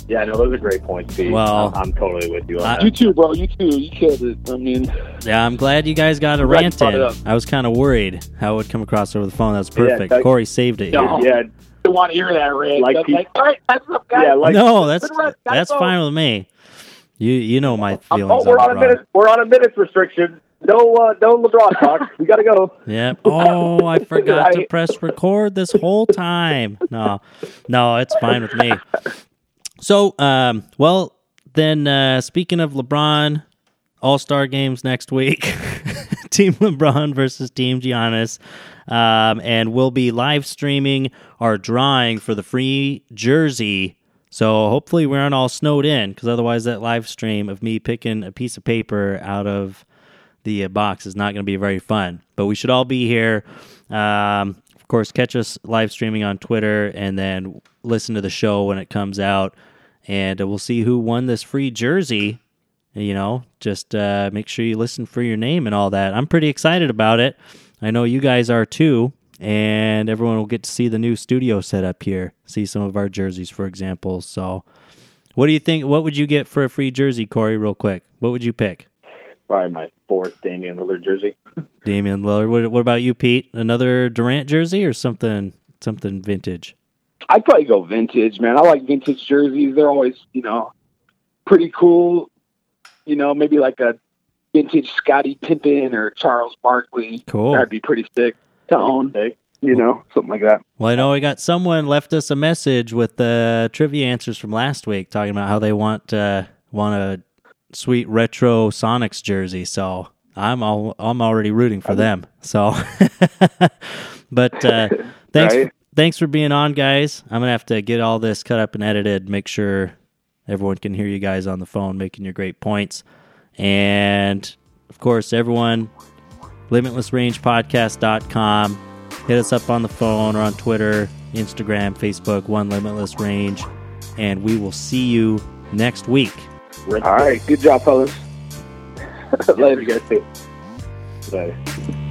Yeah, no, those are great points, Pete. Well, I'm, I'm totally with you on I- that. You too, bro. You too. You killed it. I mean, Yeah, I'm glad you guys got a Glad rant in. I was kind of worried how it would come across over the phone. That's was Yeah, perfect. that- Corey saved it. No. here. Yeah, I don't want to hear that rant. Like Like, all right, that's up, guys. yeah, like no, that's rest, that's fine with me. You you know my oh, feelings. Oh, we're on on a minute. We're on a minutes restriction. No, uh, no LeBron talk. we gotta go. Yep. Oh, I forgot to press record this whole time. No, no, it's fine with me. So, um, well, then, uh, speaking of LeBron, All Star games next week, Team LeBron versus Team Giannis, um, and we'll be live streaming our drawing for the free jersey. So hopefully we aren't all snowed in, because otherwise that live stream of me picking a piece of paper out of the uh, box is not going to be very fun. But we should all be here. Um, of course, catch us live streaming on Twitter and then listen to the show when it comes out. And we'll see who won this free jersey. You know, just uh, make sure you listen for your name and all that. I'm pretty excited about it. I know you guys are too. And everyone will get to see the new studio set up here, see some of our jerseys, for example. So, what do you think? What would you get for a free jersey, Corey, real quick? What would you pick? Probably my fourth Damian Lillard jersey. Damian Lillard. What, what about you, Pete? Another Durant jersey or something something vintage? I'd probably go vintage, man. I like vintage jerseys. They're always, you know, pretty cool. You know, maybe like a vintage Scottie Pippen or Charles Barkley. Cool. That'd be pretty sick to own. You know, something like that. Well, I know we got someone left us a message with the trivia answers from last week, talking about how they want uh, want a sweet retro Sonics jersey. So I'm all I'm already rooting for them. So, but uh, thanks Right. thanks for being on, guys. I'm gonna have to get all this cut up and edited, make sure everyone can hear you guys on the phone making your great points, and of course, everyone limitlessrangepodcast.com. Hit us up on the phone or on Twitter, Instagram, Facebook, One Limitless Range, and we will see you next week. All right. Good job, fellas. Later, guys. Later.